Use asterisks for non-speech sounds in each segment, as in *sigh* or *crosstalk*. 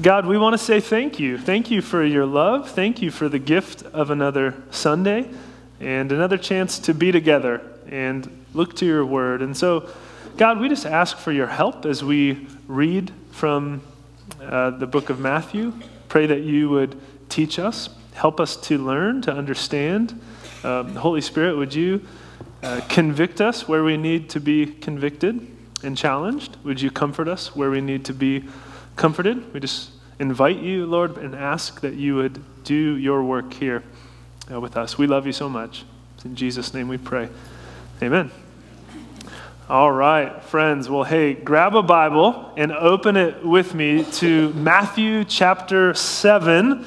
God, we want to say thank you. Thank you for your love. Thank you for the gift of another Sunday and another chance to be together and look to your word. And so, God, we just ask for your help as we read from uh, the book of Matthew. Pray that you would teach us, help us to learn, to understand. Um, Holy Spirit, would you uh, convict us where we need to be convicted and challenged? Would you comfort us where we need to be comforted. We just invite you, Lord, and ask that you would do your work here uh, with us. We love you so much. It's in Jesus' name we pray. Amen. All right, friends. Well, hey, grab a Bible and open it with me to Matthew chapter 7,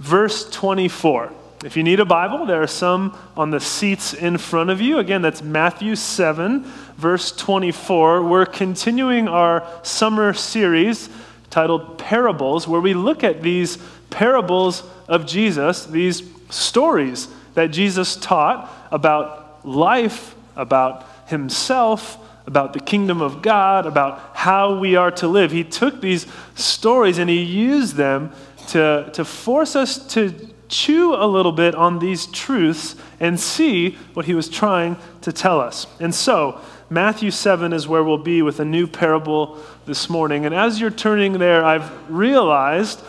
verse 24. If you need a Bible, there are some on the seats in front of you. Again, that's Matthew 7, verse 24. We're continuing our summer series titled Parables, where we look at these parables of Jesus, these stories that Jesus taught about life, about himself, about the kingdom of God, about how we are to live. He took these stories and he used them to, to force us to chew a little bit on these truths and see what he was trying to tell us. And so, Matthew 7 is where we'll be with a new parable this morning. And as you're turning there, I've realized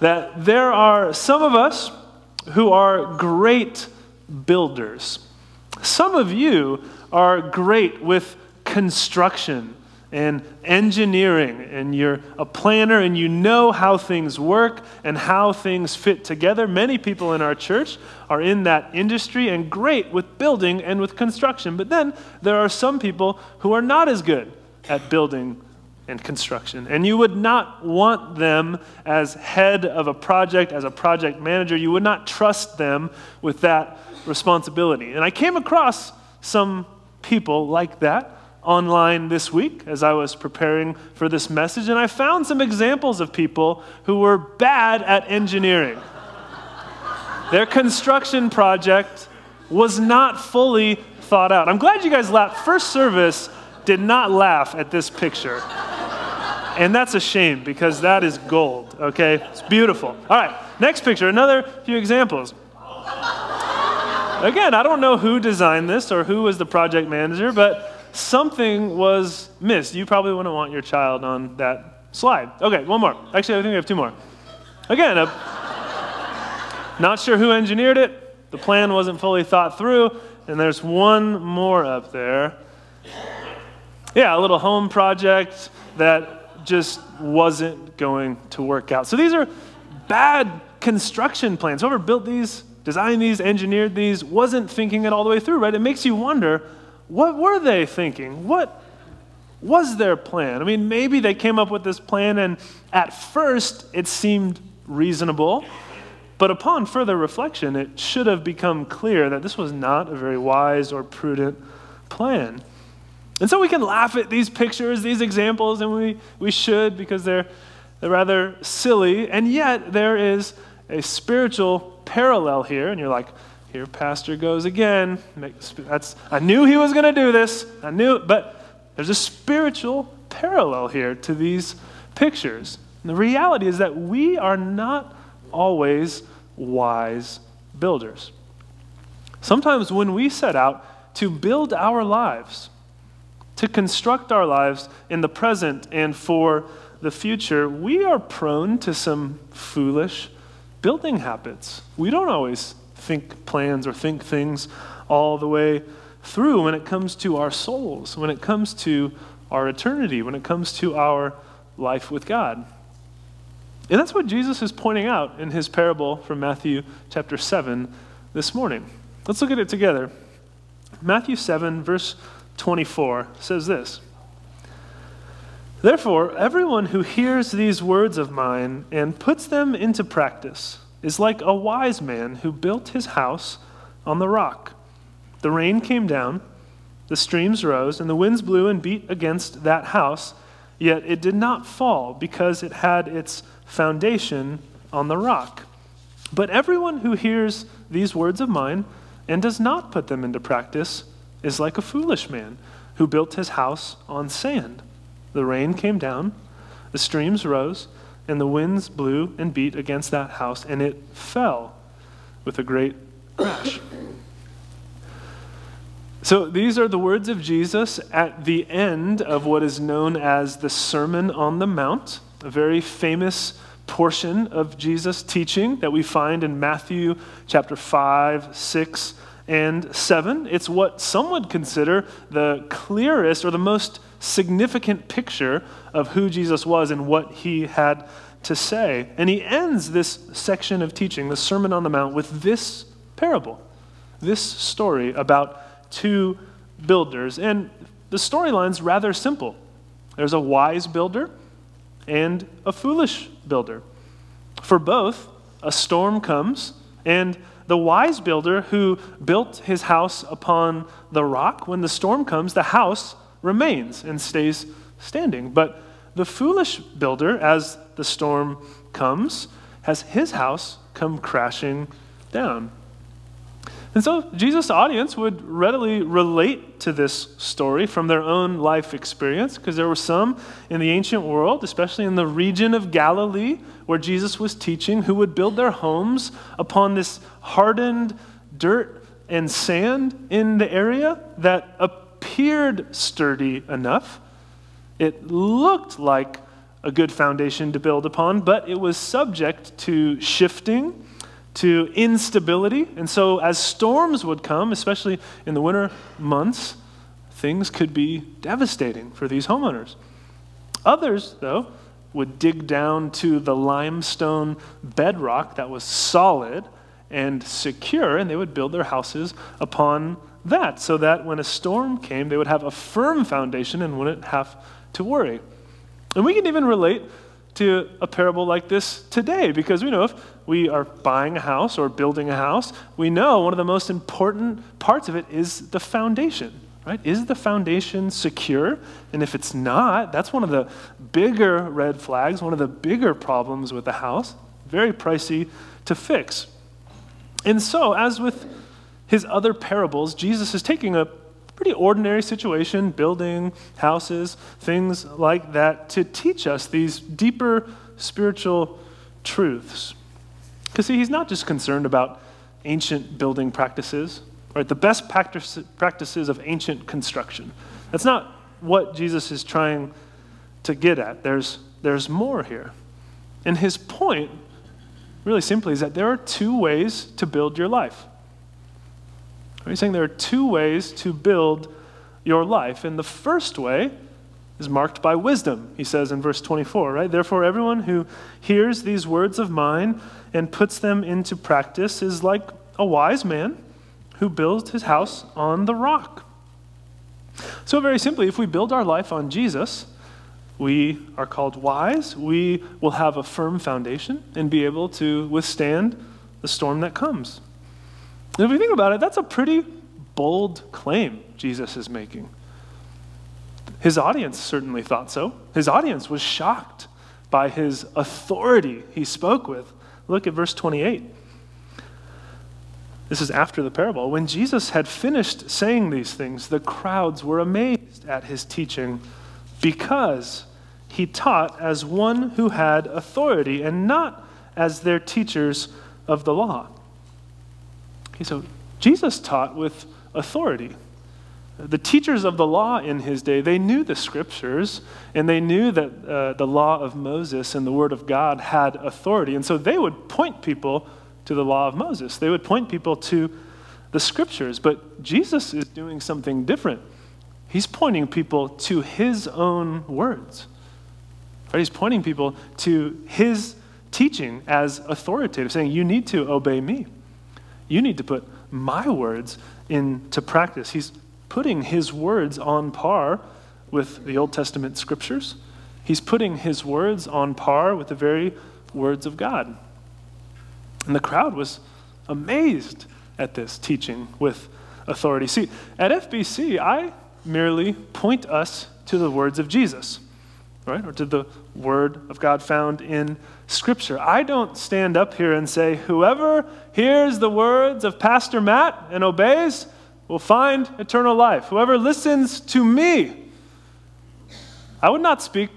that there are some of us who are great builders. Some of you are great with construction and engineering, and you're a planner and you know how things work and how things fit together. Many people in our church are in that industry and great with building and with construction. But then there are some people who are not as good at building and construction. And you would not want them as head of a project, as a project manager. You would not trust them with that responsibility. And I came across some people like that online this week as I was preparing for this message, and I found some examples of people who were bad at engineering. Their construction project was not fully thought out. I'm glad you guys laughed. First service did not laugh at this picture. And that's a shame because that is gold, okay? It's beautiful. All right, next picture, another few examples. Again, I don't know who designed this or who was the project manager, but something was missed. You probably wouldn't want your child on that slide. Okay, one more. Actually, I think we have two more. Again, a, not sure who engineered it. The plan wasn't fully thought through. And there's one more up there. Yeah, a little home project that just wasn't going to work out. So these are bad construction plans. Whoever built these, designed these, engineered these, wasn't thinking it all the way through, right? It makes you wonder what were they thinking? What was their plan? I mean, maybe they came up with this plan and at first it seemed reasonable, but upon further reflection, it should have become clear that this was not a very wise or prudent plan. And so we can laugh at these pictures, these examples, and we, we should because they're, they're rather silly, and yet there is a spiritual parallel here, and you're like, here, pastor goes again. That's, I knew he was going to do this. I knew, but there's a spiritual parallel here to these pictures. And the reality is that we are not always wise builders. Sometimes when we set out to build our lives, to construct our lives in the present and for the future, we are prone to some foolish building habits. We don't always think plans or think things all the way through when it comes to our souls, when it comes to our eternity, when it comes to our life with God. And that's what Jesus is pointing out in his parable from Matthew chapter 7 this morning. Let's look at it together. Matthew 7, verse 24 says this Therefore, everyone who hears these words of mine and puts them into practice, is like a wise man who built his house on the rock. The rain came down, the streams rose, and the winds blew and beat against that house, yet it did not fall because it had its foundation on the rock. But everyone who hears these words of mine and does not put them into practice is like a foolish man who built his house on sand. The rain came down, the streams rose, and the winds blew and beat against that house, and it fell with a great crash. So these are the words of Jesus at the end of what is known as the Sermon on the Mount, a very famous portion of Jesus' teaching that we find in Matthew chapter 5, 6, and 7. It's what some would consider the clearest or the most significant picture of who Jesus was and what he had to say. And he ends this section of teaching, the Sermon on the Mount, with this parable, this story about two builders. And the storyline's rather simple there's a wise builder and a foolish builder. For both, a storm comes, and the wise builder who built his house upon the rock, when the storm comes, the house remains and stays standing. But the foolish builder, as the storm comes, has his house come crashing down. And so Jesus' audience would readily relate to this story from their own life experience, because there were some in the ancient world, especially in the region of Galilee where Jesus was teaching, who would build their homes upon this hardened dirt and sand in the area that appeared sturdy enough. It looked like a good foundation to build upon, but it was subject to shifting to instability. And so, as storms would come, especially in the winter months, things could be devastating for these homeowners. Others, though, would dig down to the limestone bedrock that was solid and secure, and they would build their houses upon that so that when a storm came, they would have a firm foundation and wouldn't have to worry. And we can even relate to a parable like this today because we know if we are buying a house or building a house, we know one of the most important parts of it is the foundation, right? Is the foundation secure? And if it's not, that's one of the bigger red flags, one of the bigger problems with the house. Very pricey to fix. And so, as with his other parables, Jesus is taking a pretty ordinary situation, building houses, things like that, to teach us these deeper spiritual truths. Because, see, he's not just concerned about ancient building practices, right? The best practice, practices of ancient construction. That's not what Jesus is trying to get at. There's, there's more here. And his point, really simply, is that there are two ways to build your life. He's saying there are two ways to build your life. And the first way is marked by wisdom, he says in verse 24, right? Therefore, everyone who hears these words of mine and puts them into practice is like a wise man who builds his house on the rock. So, very simply, if we build our life on Jesus, we are called wise. We will have a firm foundation and be able to withstand the storm that comes. And if we think about it, that's a pretty bold claim Jesus is making. His audience certainly thought so. His audience was shocked by his authority he spoke with. Look at verse 28. This is after the parable. When Jesus had finished saying these things, the crowds were amazed at his teaching because he taught as one who had authority and not as their teachers of the law. Okay, so Jesus taught with authority. The teachers of the law in his day, they knew the scriptures and they knew that uh, the law of Moses and the word of God had authority. And so they would point people to the law of Moses, they would point people to the scriptures. But Jesus is doing something different. He's pointing people to his own words. Right? He's pointing people to his teaching as authoritative, saying, You need to obey me. You need to put my words into practice. He's putting his words on par with the Old Testament scriptures. He's putting his words on par with the very words of God. And the crowd was amazed at this teaching with authority. See, at FBC, I merely point us to the words of Jesus right? Or to the word of God found in Scripture. I don't stand up here and say, whoever hears the words of Pastor Matt and obeys will find eternal life. Whoever listens to me, I would not speak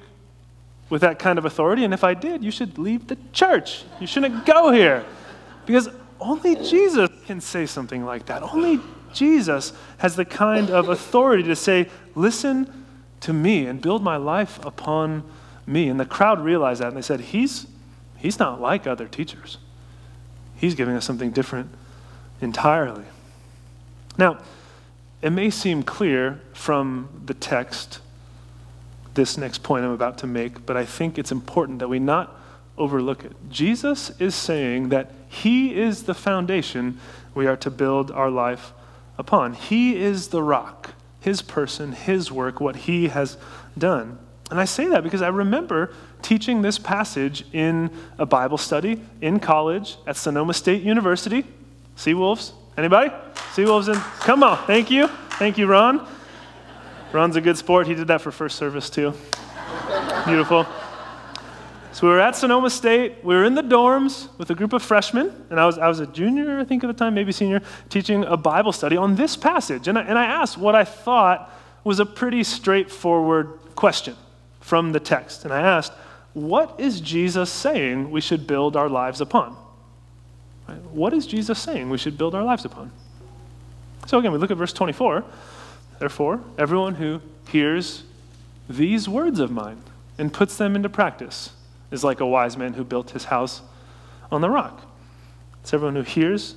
with that kind of authority. And if I did, you should leave the church. You shouldn't go here. Because only Jesus can say something like that. Only Jesus has the kind of authority to say, listen to me and build my life upon me. And the crowd realized that and they said, he's, he's not like other teachers. He's giving us something different entirely. Now, it may seem clear from the text, this next point I'm about to make, but I think it's important that we not overlook it. Jesus is saying that He is the foundation we are to build our life upon. He is the rock, His person, His work, what He has done. And I say that because I remember teaching this passage in a Bible study in college at Sonoma State University. Seawolves? Anybody? Seawolves in? Come on. Thank you. Thank you, Ron. Ron's a good sport. He did that for first service too. Beautiful. So we were at Sonoma State. We were in the dorms with a group of freshmen, and I was, I was a junior, I think, at the time, maybe senior, teaching a Bible study on this passage. And I, and I asked what I thought was a pretty straightforward question from the text. And I asked, What is Jesus saying we should build our lives upon? Right? What is Jesus saying we should build our lives upon? So again, we look at verse 24. Therefore, everyone who hears these words of mine and puts them into practice is like a wise man who built his house on the rock. It's everyone who hears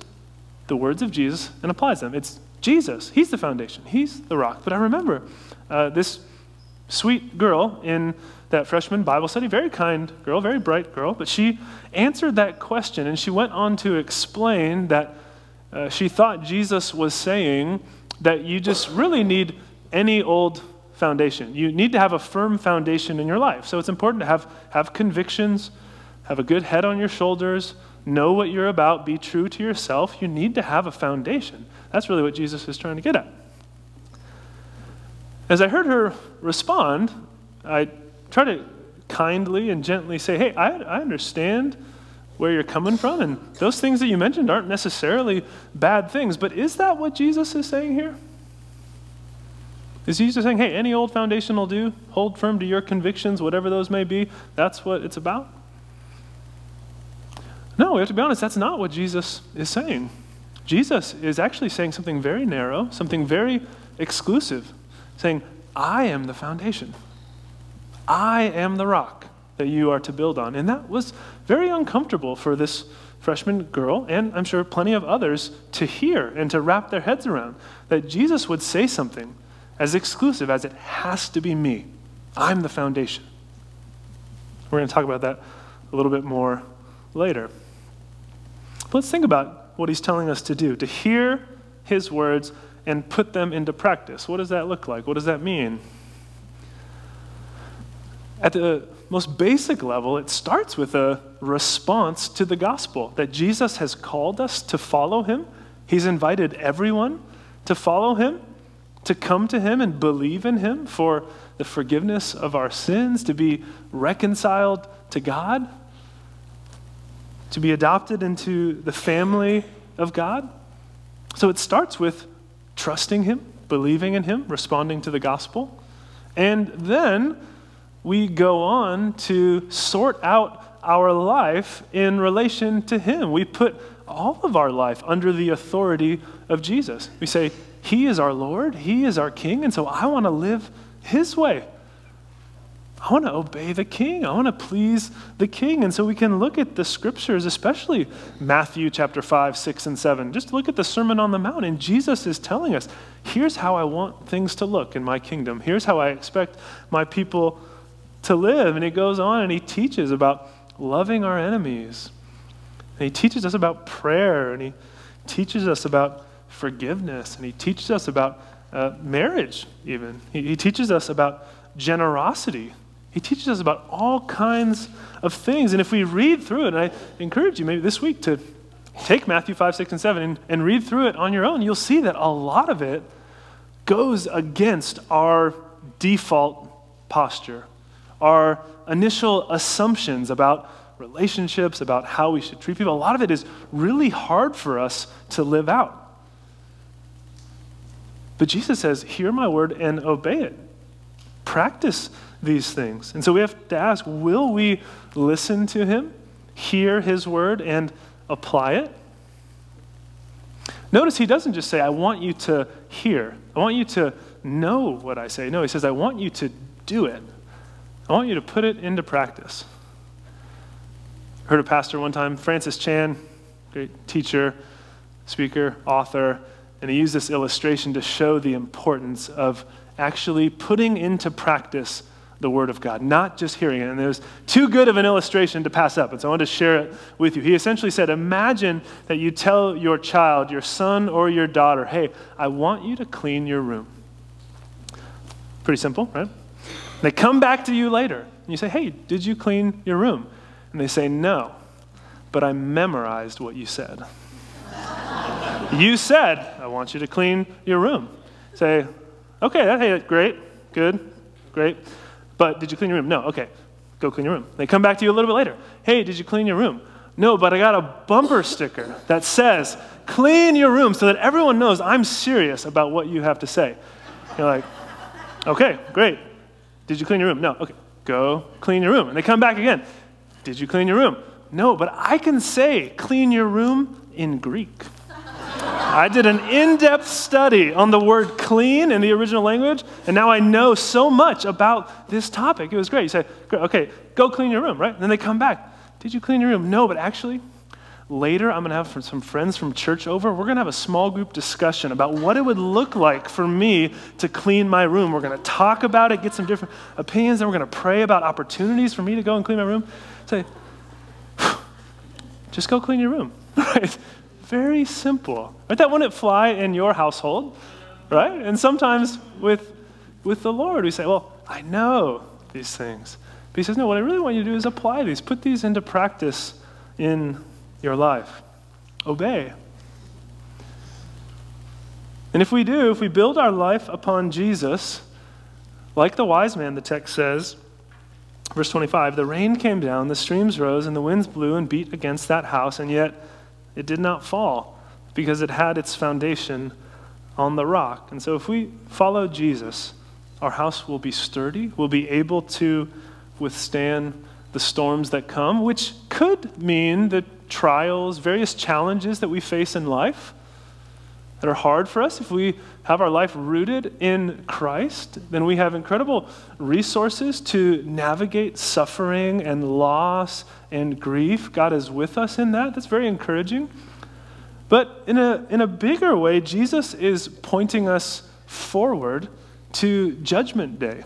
the words of Jesus and applies them. It's Jesus. He's the foundation, He's the rock. But I remember uh, this sweet girl in that freshman Bible study, very kind girl, very bright girl, but she answered that question and she went on to explain that uh, she thought Jesus was saying that you just really need any old foundation. You need to have a firm foundation in your life. So it's important to have, have convictions, have a good head on your shoulders, know what you're about, be true to yourself. You need to have a foundation. That's really what Jesus is trying to get at. As I heard her respond, I try to kindly and gently say, hey, I, I understand where you're coming from, and those things that you mentioned aren't necessarily bad things, but is that what Jesus is saying here? Is Jesus saying, hey, any old foundation will do? Hold firm to your convictions, whatever those may be? That's what it's about? No, we have to be honest, that's not what Jesus is saying. Jesus is actually saying something very narrow, something very exclusive, saying, I am the foundation. I am the rock that you are to build on. And that was very uncomfortable for this freshman girl, and I'm sure plenty of others, to hear and to wrap their heads around that Jesus would say something as exclusive as it has to be me. I'm the foundation. We're going to talk about that a little bit more later. But let's think about what he's telling us to do to hear his words and put them into practice. What does that look like? What does that mean? At the most basic level, it starts with a response to the gospel that Jesus has called us to follow him. He's invited everyone to follow him, to come to him and believe in him for the forgiveness of our sins, to be reconciled to God, to be adopted into the family of God. So it starts with trusting him, believing in him, responding to the gospel. And then we go on to sort out our life in relation to Him. We put all of our life under the authority of Jesus. We say, He is our Lord, He is our King, and so I want to live His way. I want to obey the king. I want to please the king. And so we can look at the scriptures, especially Matthew chapter 5, 6, and 7. Just look at the Sermon on the Mount. And Jesus is telling us here's how I want things to look in my kingdom. Here's how I expect my people to live. And he goes on and he teaches about loving our enemies. And he teaches us about prayer. And he teaches us about forgiveness. And he teaches us about uh, marriage, even. He, he teaches us about generosity. He teaches us about all kinds of things. And if we read through it, and I encourage you maybe this week to take Matthew 5, 6, and 7 and, and read through it on your own, you'll see that a lot of it goes against our default posture our initial assumptions about relationships, about how we should treat people, a lot of it is really hard for us to live out. But Jesus says, Hear my word and obey it. practice these things. And so we have to ask will we listen to him, hear his word, and apply it? Notice he doesn't just say, I want you to hear, I want you to know what I say. No, he says, I want you to do it. I want you to put it into practice. I heard a pastor one time, Francis Chan, great teacher, speaker, author, and he used this illustration to show the importance of actually putting into practice the Word of God, not just hearing it. And there's too good of an illustration to pass up. And so I wanted to share it with you. He essentially said Imagine that you tell your child, your son or your daughter, hey, I want you to clean your room. Pretty simple, right? They come back to you later, and you say, hey, did you clean your room? And they say, no, but I memorized what you said. You said, I want you to clean your room. Say, okay, that, hey, great, good, great. But did you clean your room? No. Okay, go clean your room. They come back to you a little bit later. Hey, did you clean your room? No, but I got a bumper sticker that says, clean your room so that everyone knows I'm serious about what you have to say. You're like, okay, great. Did you clean your room? No. Okay, go clean your room. And they come back again. Did you clean your room? No, but I can say clean your room in Greek. I did an in depth study on the word clean in the original language, and now I know so much about this topic. It was great. You say, okay, go clean your room, right? And then they come back. Did you clean your room? No, but actually, later I'm going to have some friends from church over. We're going to have a small group discussion about what it would look like for me to clean my room. We're going to talk about it, get some different opinions, and we're going to pray about opportunities for me to go and clean my room. Say, just go clean your room. *laughs* Right? Very simple. Right? That wouldn't fly in your household, right? And sometimes with, with the Lord, we say, well, I know these things. But he says, no, what I really want you to do is apply these, put these into practice in your life. Obey. And if we do, if we build our life upon Jesus, like the wise man, the text says, verse 25, the rain came down, the streams rose, and the winds blew and beat against that house, and yet it did not fall because it had its foundation on the rock. And so if we follow Jesus, our house will be sturdy, we'll be able to withstand the storms that come, which could mean the trials, various challenges that we face in life that are hard for us. If we have our life rooted in Christ, then we have incredible resources to navigate suffering and loss and grief. God is with us in that. That's very encouraging. But in a, in a bigger way, Jesus is pointing us forward to Judgment Day.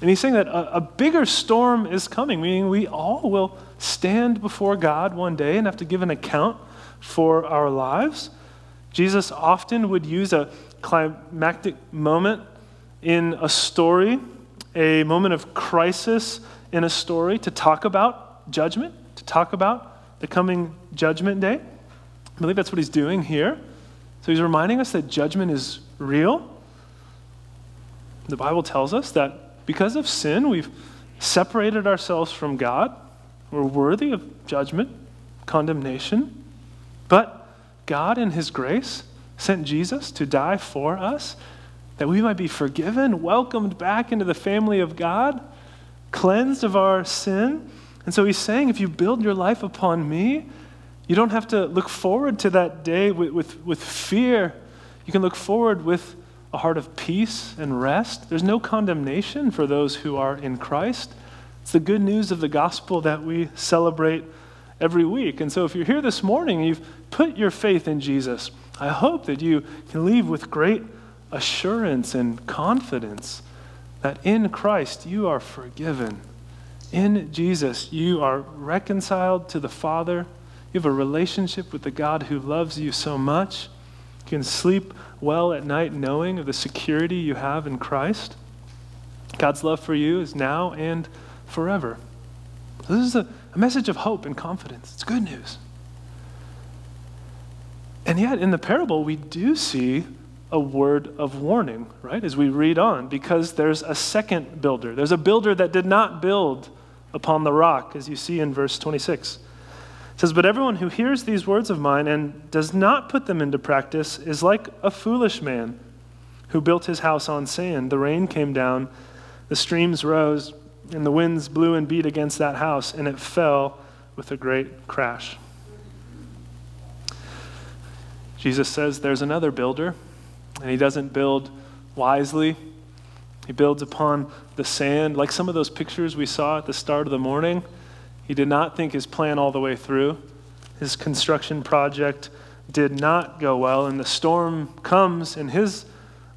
And he's saying that a, a, bigger storm is coming, meaning we all will stand before God one day and have to give an account for our lives. Jesus often would use a climactic moment in a story, a moment of crisis in a story, to talk about judgment, to talk about the coming judgment day. I believe that's what he's doing here. So he's reminding us that judgment is real. The Bible tells us that because of sin, we've separated ourselves from God. We're worthy of judgment, condemnation. But God, in his grace, sent Jesus to die for us, that we might be forgiven, welcomed back into the family of God, cleansed of our sin. And so he's saying, if you build your life upon me, you don't have to look forward to that day with, with, with fear. You can look forward with a heart of peace and rest. There's no condemnation for those who are in Christ. It's the good news of the gospel that we celebrate every week. And so if you're here this morning you've put your faith in Jesus, I hope that you can leave with great assurance and confidence that in Christ you are forgiven. In Jesus, you are reconciled to the Father. You have a relationship with the God who loves you so much. You can sleep well at night knowing of the security you have in Christ. God's love for you is now and forever. This is a, a message of hope and confidence. It's good news. And yet, in the parable, we do see a word of warning, right, as we read on, because there's a second builder. There's a builder that did not build upon the rock, as you see in verse 26. It says, But everyone who hears these words of mine and does not put them into practice is like a foolish man who built his house on sand. The rain came down, The streams rose, and the winds blew and beat against that house, and it fell with a great crash. Jesus says there's another builder, and he doesn't build wisely. He builds upon the sand, like some of those pictures we saw at the start of the morning. He did not think his plan all the way through. His construction project did not go well, and the storm comes in his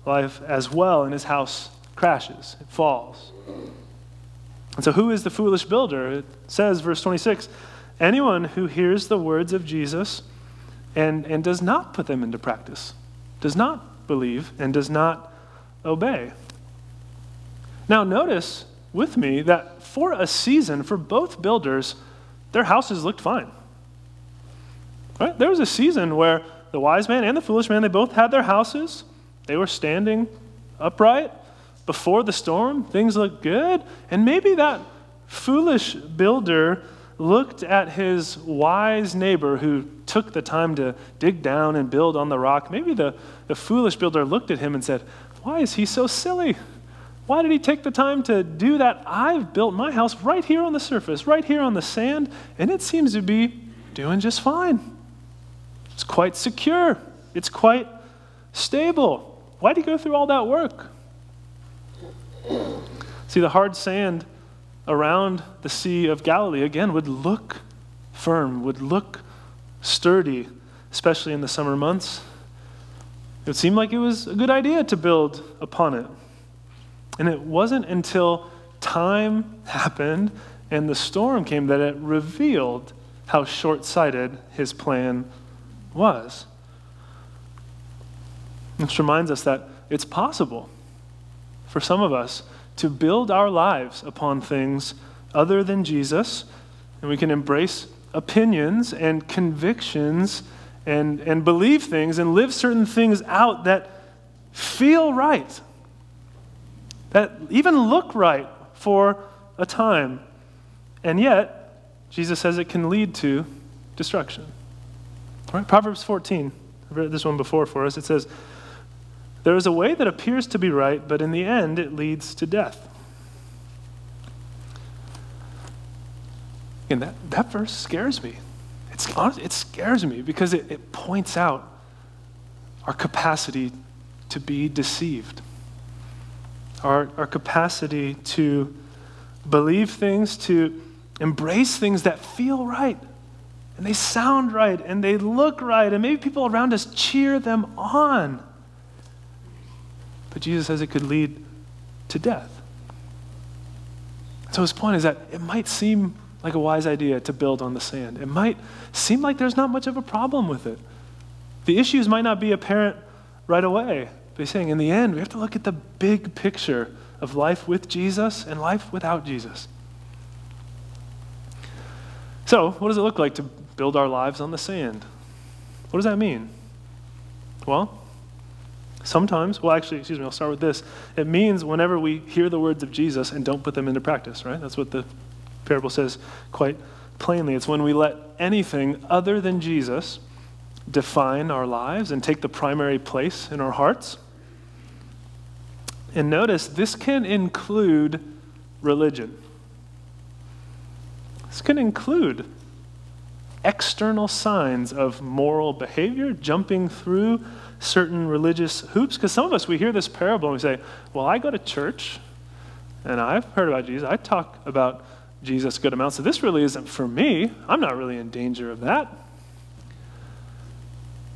life as well, and his house crashes, it falls. And so, who is the foolish builder? It says, verse 26 anyone who hears the words of Jesus and, and does not put them into practice, does not believe, and does not obey. Now, notice with me that for a season, for both builders, their houses looked fine. Right? There was a season where the wise man and the foolish man, they both had their houses. They were standing upright before the storm. Things looked good. And maybe that foolish builder looked at his wise neighbor who took the time to dig down and build on the rock. Maybe the, the foolish builder looked at him and said, Why is he so silly? Why did he take the time to do that? I've built my house right here on the surface, right here on the sand, and it seems to be doing just fine. It's quite secure, it's quite stable. Why did he go through all that work? See, the hard sand around the Sea of Galilee, again, would look firm, would look sturdy, especially in the summer months. It would seem like it was a good idea to build upon it. And it wasn't until time happened and the storm came that it revealed how short sighted his plan was. This reminds us that it's possible for some of us to build our lives upon things other than Jesus, and we can embrace opinions and convictions and, and believe things and live certain things out that feel right, that even look right for a time. And yet, Jesus says it can lead to destruction. Right? Proverbs 14, I've read this one before for us. It says, there is a way that appears to be right, but in the end it leads to death. And that, that verse scares me. It's, it scares me because it, it points out our capacity to be deceived, our, our capacity to believe things, to embrace things that feel right, and they sound right, and they look right, and maybe people around us cheer them on. Jesus says it could lead to death. So his point is that it might seem like a wise idea to build on the sand. It might seem like there's not much of a problem with it. The issues might not be apparent right away. But he's saying in the end, we have to look at the big picture of life with Jesus and life without Jesus. So, what does it look like to build our lives on the sand? What does that mean? Well, Sometimes, well, actually, excuse me, I'll start with this. It means whenever we hear the words of Jesus and don't put them into practice, right? That's what the parable says quite plainly. It's when we let anything other than Jesus define our lives and take the primary place in our hearts. And notice this can include religion. This can include external signs of moral behavior, jumping through certain religious hoops? Because some of us, we hear this parable and we say, Well, I go to church and I've heard about Jesus. I talk about Jesus a good amount, So this really isn't for me. I'm not really in danger of that.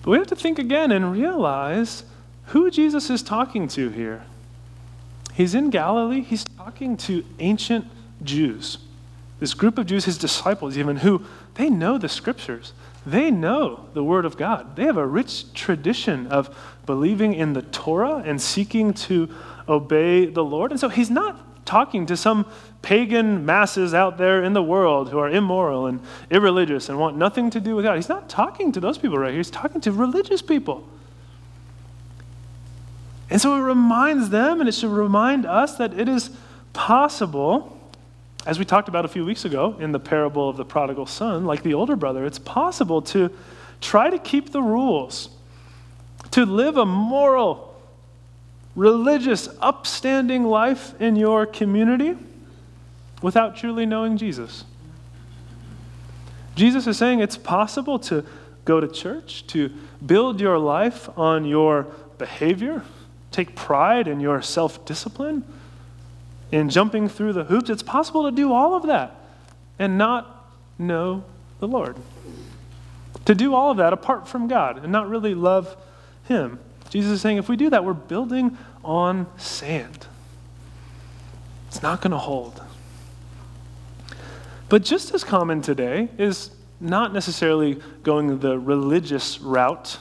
But we have to think again and realize who Jesus is talking to here. He's in Galilee, he's talking to ancient Jews. This group of Jews, his disciples, even, who they know the scriptures. They know the Word of God. They have a rich tradition of believing in the Torah and seeking to obey the Lord. And so he's not talking to some pagan masses out there in the world who are immoral and irreligious and want nothing to do with God. He's not talking to those people right here. He's talking to religious people. And so it reminds them, and it should remind us that it is possible as we talked about a few weeks ago in the parable of the prodigal son, like the older brother, it's possible to try to keep the rules, to live a moral religious, upstanding life in your community without truly knowing Jesus. Jesus is saying it's possible to go to church, to build your life on your behavior, take pride in your self discipline, in jumping through the hoops. It's possible to do all of that and not know the Lord. To do all of that apart from God and not really love Him. Jesus is saying if we do that, we're building on sand. It's not going to hold. But just as common today is not necessarily going the religious route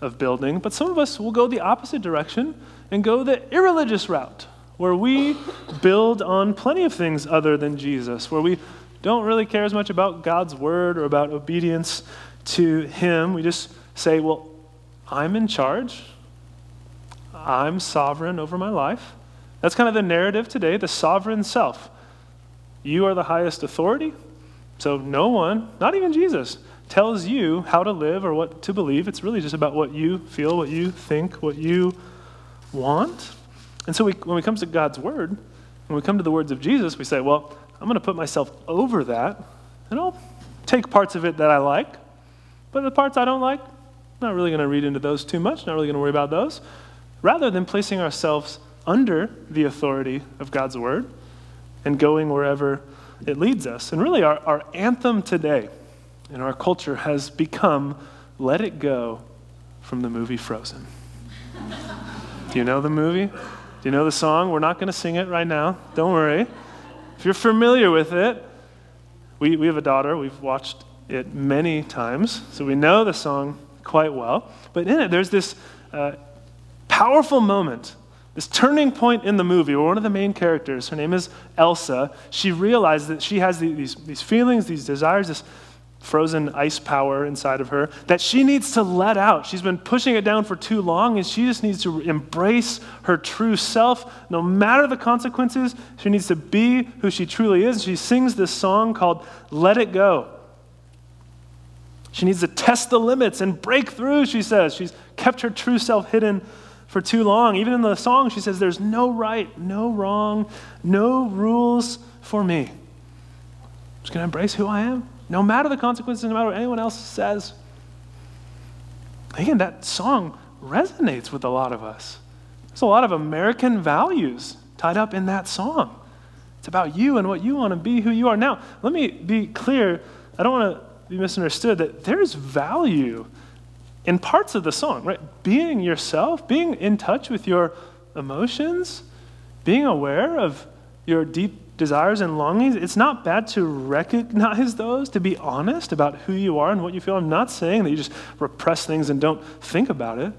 of building, but some of us will go the opposite direction and go the irreligious route, where we build on plenty of things other than Jesus, where we don't really care as much about God's word or about obedience to Him. We just say, well, I'm in charge, I'm sovereign over my life. That's kind of the narrative today, the sovereign self. You are the highest authority, so no one, not even Jesus, tells you how to live or what to believe. It's really just about what you feel, what you think, what you want. And so we, when we come to God's word, when we come to the words of Jesus, we say, well, I'm going to put myself over that, and I'll take parts of it that I like, but the parts I don't like, not really going to read into those too much, not really going to worry about those. Rather than placing ourselves under the authority of God's word and going wherever it leads us. And really, our, our anthem today in our culture has become Let It Go from the movie Frozen. *laughs* Do you know the movie? Do you know the song? We're not going to sing it right now. Don't worry. If you're familiar with it, we, we have a daughter. We've watched it many times, so we know the song quite well. But in it, there's this uh, powerful moment this turning point in the movie where one of the main characters, her name is Elsa, she realizes that she has these, these feelings, these desires, this frozen ice power inside of her that she needs to let out. She's been pushing it down for too long, and she just needs to embrace her true self. No matter the consequences, she needs to be who she truly is. She sings this song called Let It Go. She needs to test the limits and break through, she says. She's kept her true self hidden for too long. Even in the song, she says, There's no right, no wrong, no rules for me. I'm just going to embrace who I am, no matter the consequences, no matter what anyone else says. Again, that song resonates with a lot of us. There's a lot of American values tied up in that song. It's about you and what you want to be, who you are. Now, let me be clear. I don't want to be misunderstood that there's value in parts of the song, right? Being yourself, being in touch with your emotions, being aware of your deep desires and longings. It's not bad to recognize *laughs* those, to be honest about who you are and what you feel. I'm not saying that you just repress things and don't think about it.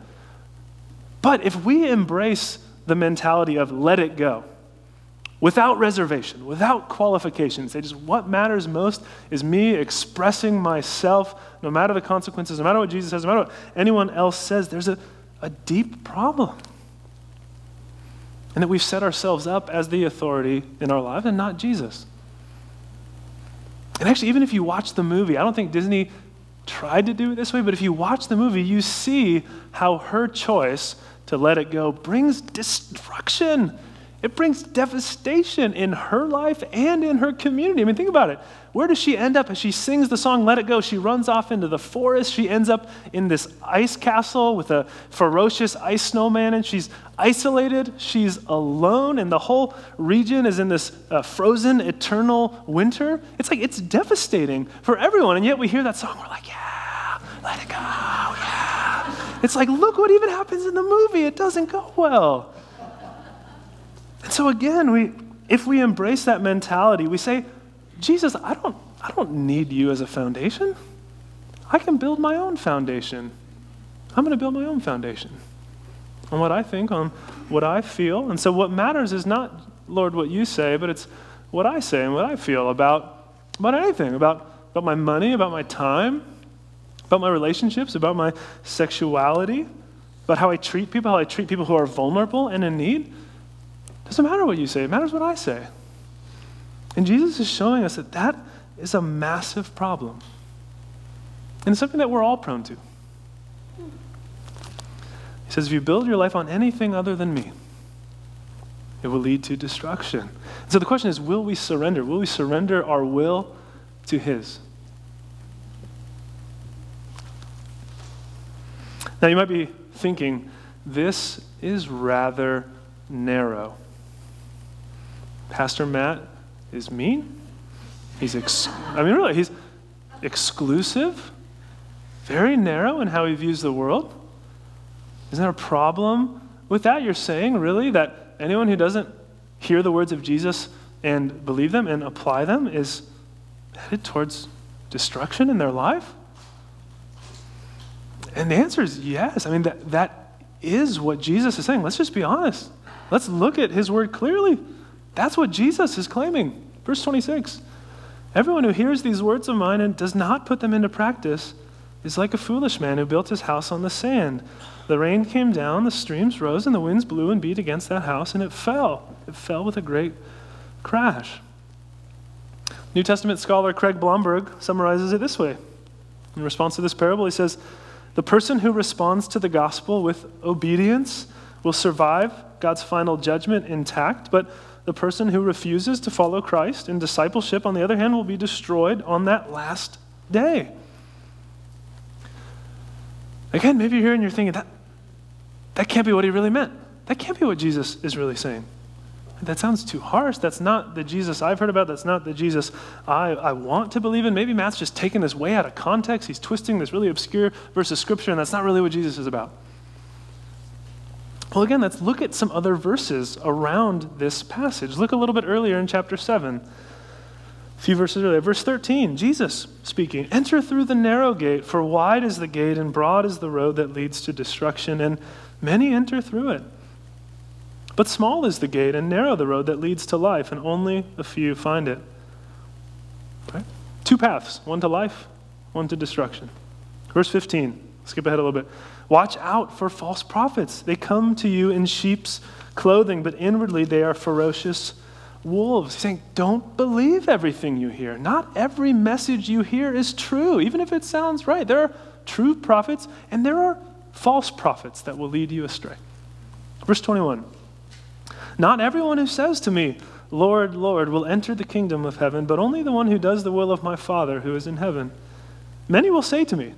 But if we embrace the mentality of let it go, without reservation, without qualifications. They just, what matters most is me expressing myself, no matter the consequences, no matter what Jesus says, no matter what anyone else says. There's a, a deep problem. And that we've set ourselves up as the authority in our lives and not Jesus. And actually, even if you watch the movie, I don't think Disney tried to do it this way, but if you watch the movie, you see how her choice to let it go brings destruction it brings devastation in her life and in her community. I mean, think about it. Where does she end up as she sings the song Let It Go? She runs off into the forest. She ends up in this ice castle with a ferocious ice snowman, and she's isolated. She's alone, and the whole region is in this uh, frozen, eternal winter. It's like it's devastating for everyone, and yet we hear that song. We're like, yeah, let it go, yeah. It's like, look what even happens in the movie. It doesn't go well. And so again, we, if we embrace that mentality, we say, Jesus, I don't, I don't need you as a foundation. I can build my own foundation. I'm going to build my own foundation on what I think, on what I feel. And so what matters is not, Lord, what you say, but it's what I say and what I feel about, about anything, about, about my money, about my time, about my relationships, about my sexuality, about how I treat people, how I treat people who are vulnerable and in need. Doesn't matter what you say, it matters what I say. And Jesus is showing us that that is a massive problem. And it's something that we're all prone to. He says, if you build your life on anything other than me, it will lead to destruction. So the question is will we surrender? Will we surrender our will to His? Now you might be thinking, this is rather narrow. Pastor Matt is mean. He's, ex- I mean, really, he's exclusive, very narrow in how he views the world. Isn't there a problem with that? You're saying, really, that anyone who doesn't hear the words of Jesus and believe them and apply them is headed towards destruction in their life? And the answer is yes. I mean, that, that is what Jesus is saying. Let's just be honest. Let's look at his word clearly. That's what Jesus is claiming. Verse 26 Everyone who hears these words of mine and does not put them into practice is like a foolish man who built his house on the sand. The rain came down, the streams rose, and the winds blew and beat against that house, and it fell. It fell with a great crash. New Testament scholar Craig Blomberg summarizes it this way. In response to this parable, he says, The person who responds to the gospel with obedience will survive God's final judgment intact, but the person who refuses to follow Christ in discipleship, on the other hand, will be destroyed on that last day. Again, maybe you're here and you're thinking, that, that can't be what he really meant. That can't be what Jesus is really saying. That sounds too harsh. That's not the Jesus I've heard about. That's not the Jesus I, I want to believe in. Maybe Matt's just taking this way out of context. He's twisting this really obscure verse of Scripture, and that's not really what Jesus is about. Well, again, let's look at some other verses around this passage. Look a little bit earlier in chapter 7. A few verses earlier. Verse 13, Jesus speaking Enter through the narrow gate, for wide is the gate and broad is the road that leads to destruction, and many enter through it. But small is the gate and narrow the road that leads to life, and only a few find it. Right? Two paths one to life, one to destruction. Verse 15, skip ahead a little bit. Watch out for false prophets. They come to you in sheep's clothing, but inwardly they are ferocious wolves. He's saying, don't believe everything you hear. Not every message you hear is true, even if it sounds right. There are true prophets, and there are false prophets that will lead you astray. Verse 21 Not everyone who says to me, Lord, Lord, will enter the kingdom of heaven, but only the one who does the will of my Father who is in heaven. Many will say to me,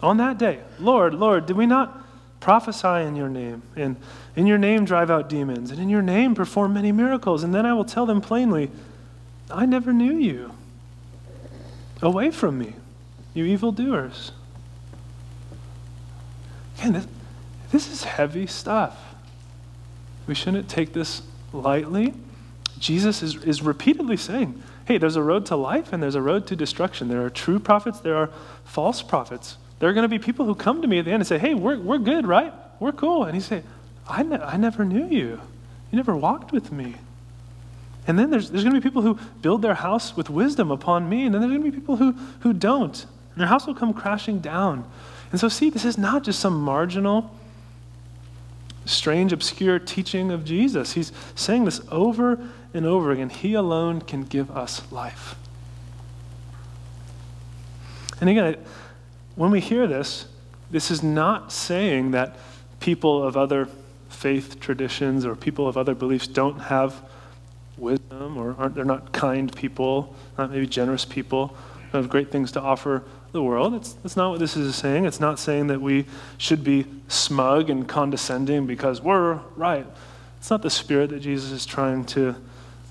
on that day, Lord, Lord, did we not prophesy in your name, and in your name drive out demons, and in your name perform many miracles? And then I will tell them plainly, I never knew you. Away from me, you evildoers. Again, this, this is heavy stuff. We shouldn't take this lightly. Jesus is, is repeatedly saying, hey, there's a road to life and there's a road to destruction. There are true prophets, there are false prophets. There are going to be people who come to me at the end and say, hey, we're, we're good, right? We're cool. And he say, I, ne- I never knew you. You never walked with me. And then there's, there's going to be people who build their house with wisdom upon me, and then there's going to be people who, who don't. And their house will come crashing down. And so, see, this is not just some marginal, strange, obscure teaching of Jesus. He's saying this over and over again. He alone can give us life. And again, when we hear this, this is not saying that people of other faith traditions or people of other beliefs don't have wisdom or aren't they're not kind people, not maybe generous people, who have great things to offer the world. That's, that's not what this is saying. It's not saying that we should be smug and condescending because we're right. It's not the spirit that Jesus is trying to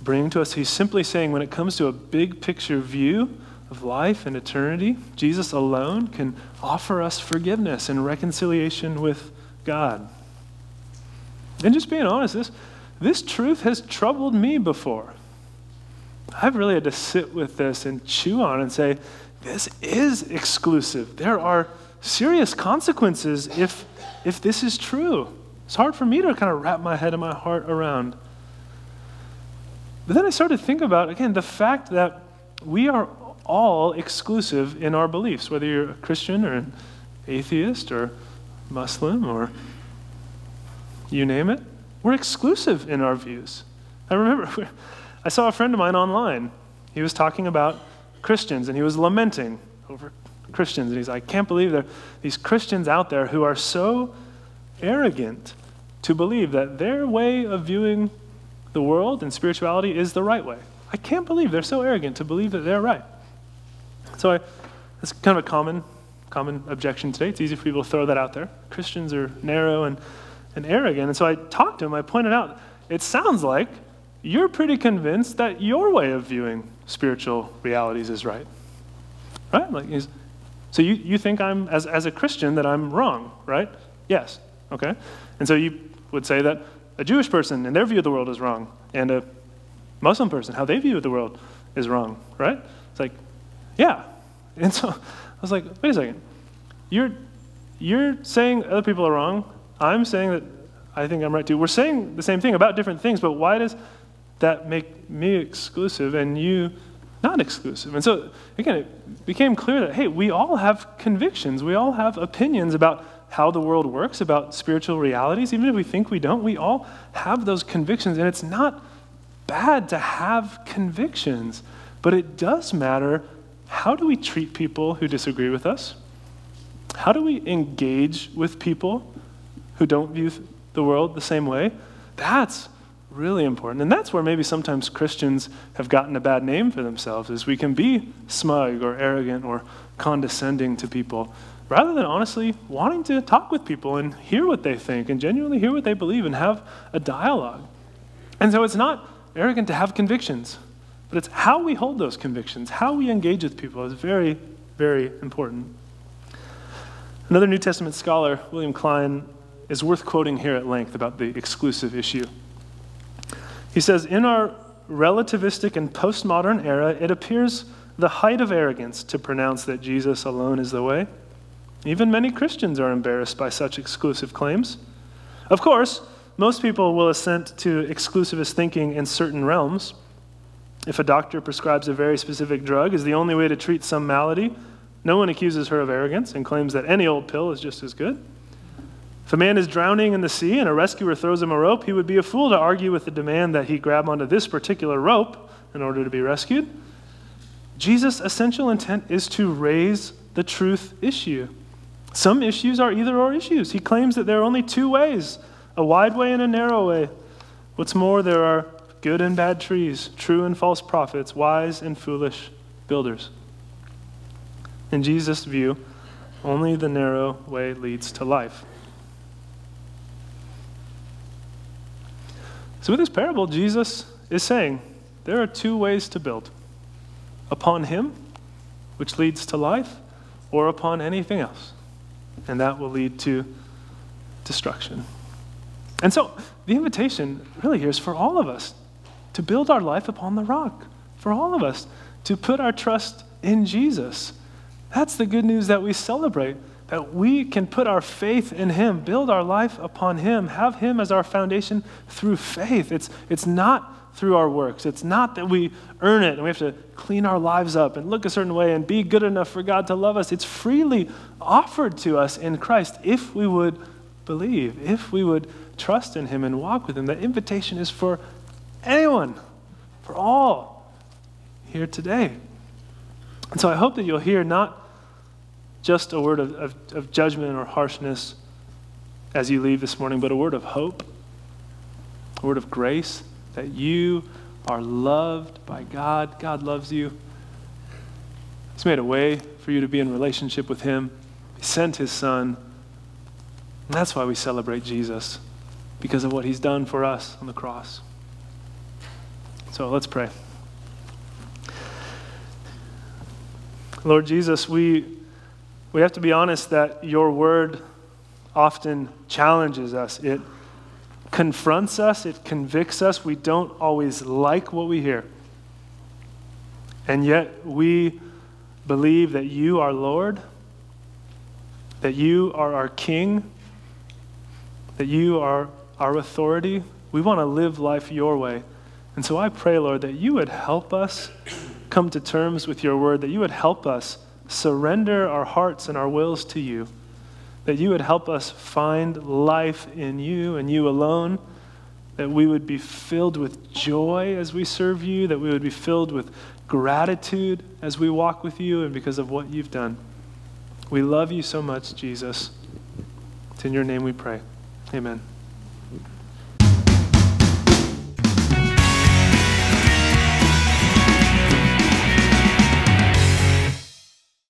bring to us. He's simply saying when it comes to a big picture view of life and eternity, Jesus alone can offer us forgiveness and reconciliation with God. And just being honest, this, this truth has troubled me before. I've really had to sit with this and chew on and say, this is exclusive. There are serious consequences if, if this is true. It's hard for me to kind of wrap my head and my heart around. But then I started to think about, again, the fact that we are all exclusive in our beliefs, whether you're a Christian or an atheist or Muslim or you name it. We're exclusive in our views. I remember *laughs* I saw a friend of mine online. He was talking about Christians and he was lamenting over Christians. And he's like, I can't believe there are these Christians out there who are so arrogant to believe that their way of viewing the world and spirituality is the right way. I can't believe they're so arrogant to believe that they're right. So I, that's kind of a common, common objection today. It's easy for people to throw that out there. Christians are narrow and, and arrogant. And so I talked to him. I pointed out, it sounds like you're pretty convinced that your way of viewing spiritual realities is right. Right? Like, so you, you think I'm, as, as a Christian, that I'm wrong, right? Yes. Okay. And so you would say that a Jewish person and their view of the world is wrong, and a Muslim person, how they view the world is wrong, right? It's like, yeah. And so I was like, wait a second. You're, you're saying other people are wrong. I'm saying that I think I'm right too. We're saying the same thing about different things, but why does that make me exclusive and you not exclusive? And so, again, it became clear that, hey, we all have convictions. We all have opinions about how the world works, about spiritual realities. Even if we think we don't, we all have those convictions. And it's not bad to have convictions, but it does matter how do we treat people who disagree with us? How do we engage with people who don't view the world the same way? That's really important. And that's where maybe sometimes Christians have gotten a bad name for themselves is we can be smug or arrogant or condescending to people rather than honestly wanting to talk with people and hear what they think and genuinely hear what they believe and have a dialogue. And so it's not arrogant to have convictions, but it's how we hold those convictions, how we engage with people is very, very important. Another New Testament scholar, William Klein, is worth quoting here at length about the exclusive issue. He says, In our relativistic and postmodern era, it appears the height of arrogance to pronounce that Jesus alone is the way. Even many Christians are embarrassed by such exclusive claims. Of course, most people will assent to exclusivist thinking in certain realms. If a doctor prescribes a very specific drug as the only way to treat some malady, no one accuses her of arrogance and claims that any old pill is just as good. If a man is drowning in the sea and a rescuer throws him a rope, he would be a fool to argue with the demand that he grab onto this particular rope in order to be rescued. Jesus' essential intent is to raise the truth issue. Some issues are either or issues. He claims that there are only two ways a wide way and a narrow way. What's more, there are good and bad trees, true and false prophets, wise and foolish builders. In Jesus' view, only the narrow way leads to life. So, with this parable, Jesus is saying there are two ways to build upon Him, which leads to life, or upon anything else. And that will lead to destruction. And so the invitation really here is for all of us to build our life upon the rock, for all of us to put our trust in Jesus. That's the good news that we celebrate, that we can put our faith in Him, build our life upon Him, have Him as our foundation through faith. It's, it's not through our works. It's not that we earn it and we have to clean our lives up and look a certain way and be good enough for God to love us. It's freely offered to us in Christ if we would believe, if we would trust in Him and walk with Him. The invitation is for anyone, for all here today. And so I hope that you'll hear not just a word of, of, of judgment or harshness as you leave this morning, but a word of hope, a word of grace that you are loved by God. God loves you. He's made a way for you to be in relationship with Him. He sent His Son. And that's why we celebrate Jesus because of what he's done for us on the cross. So let's pray. Lord Jesus, we, we have to be honest that your word often challenges us. It confronts us, it convicts us. We don't always like what we hear. And yet we believe that you are Lord, that you are our King, that you are our authority. We want to live life your way. And so I pray, Lord, that you would help us come to terms with your word, that you would help us surrender our hearts and our wills to you, that you would help us find life in you and you alone, that we would be filled with joy as we serve you, that we would be filled with gratitude as we walk with you and because of what you've done. We love you so much, Jesus. It's in your name we pray. Amen.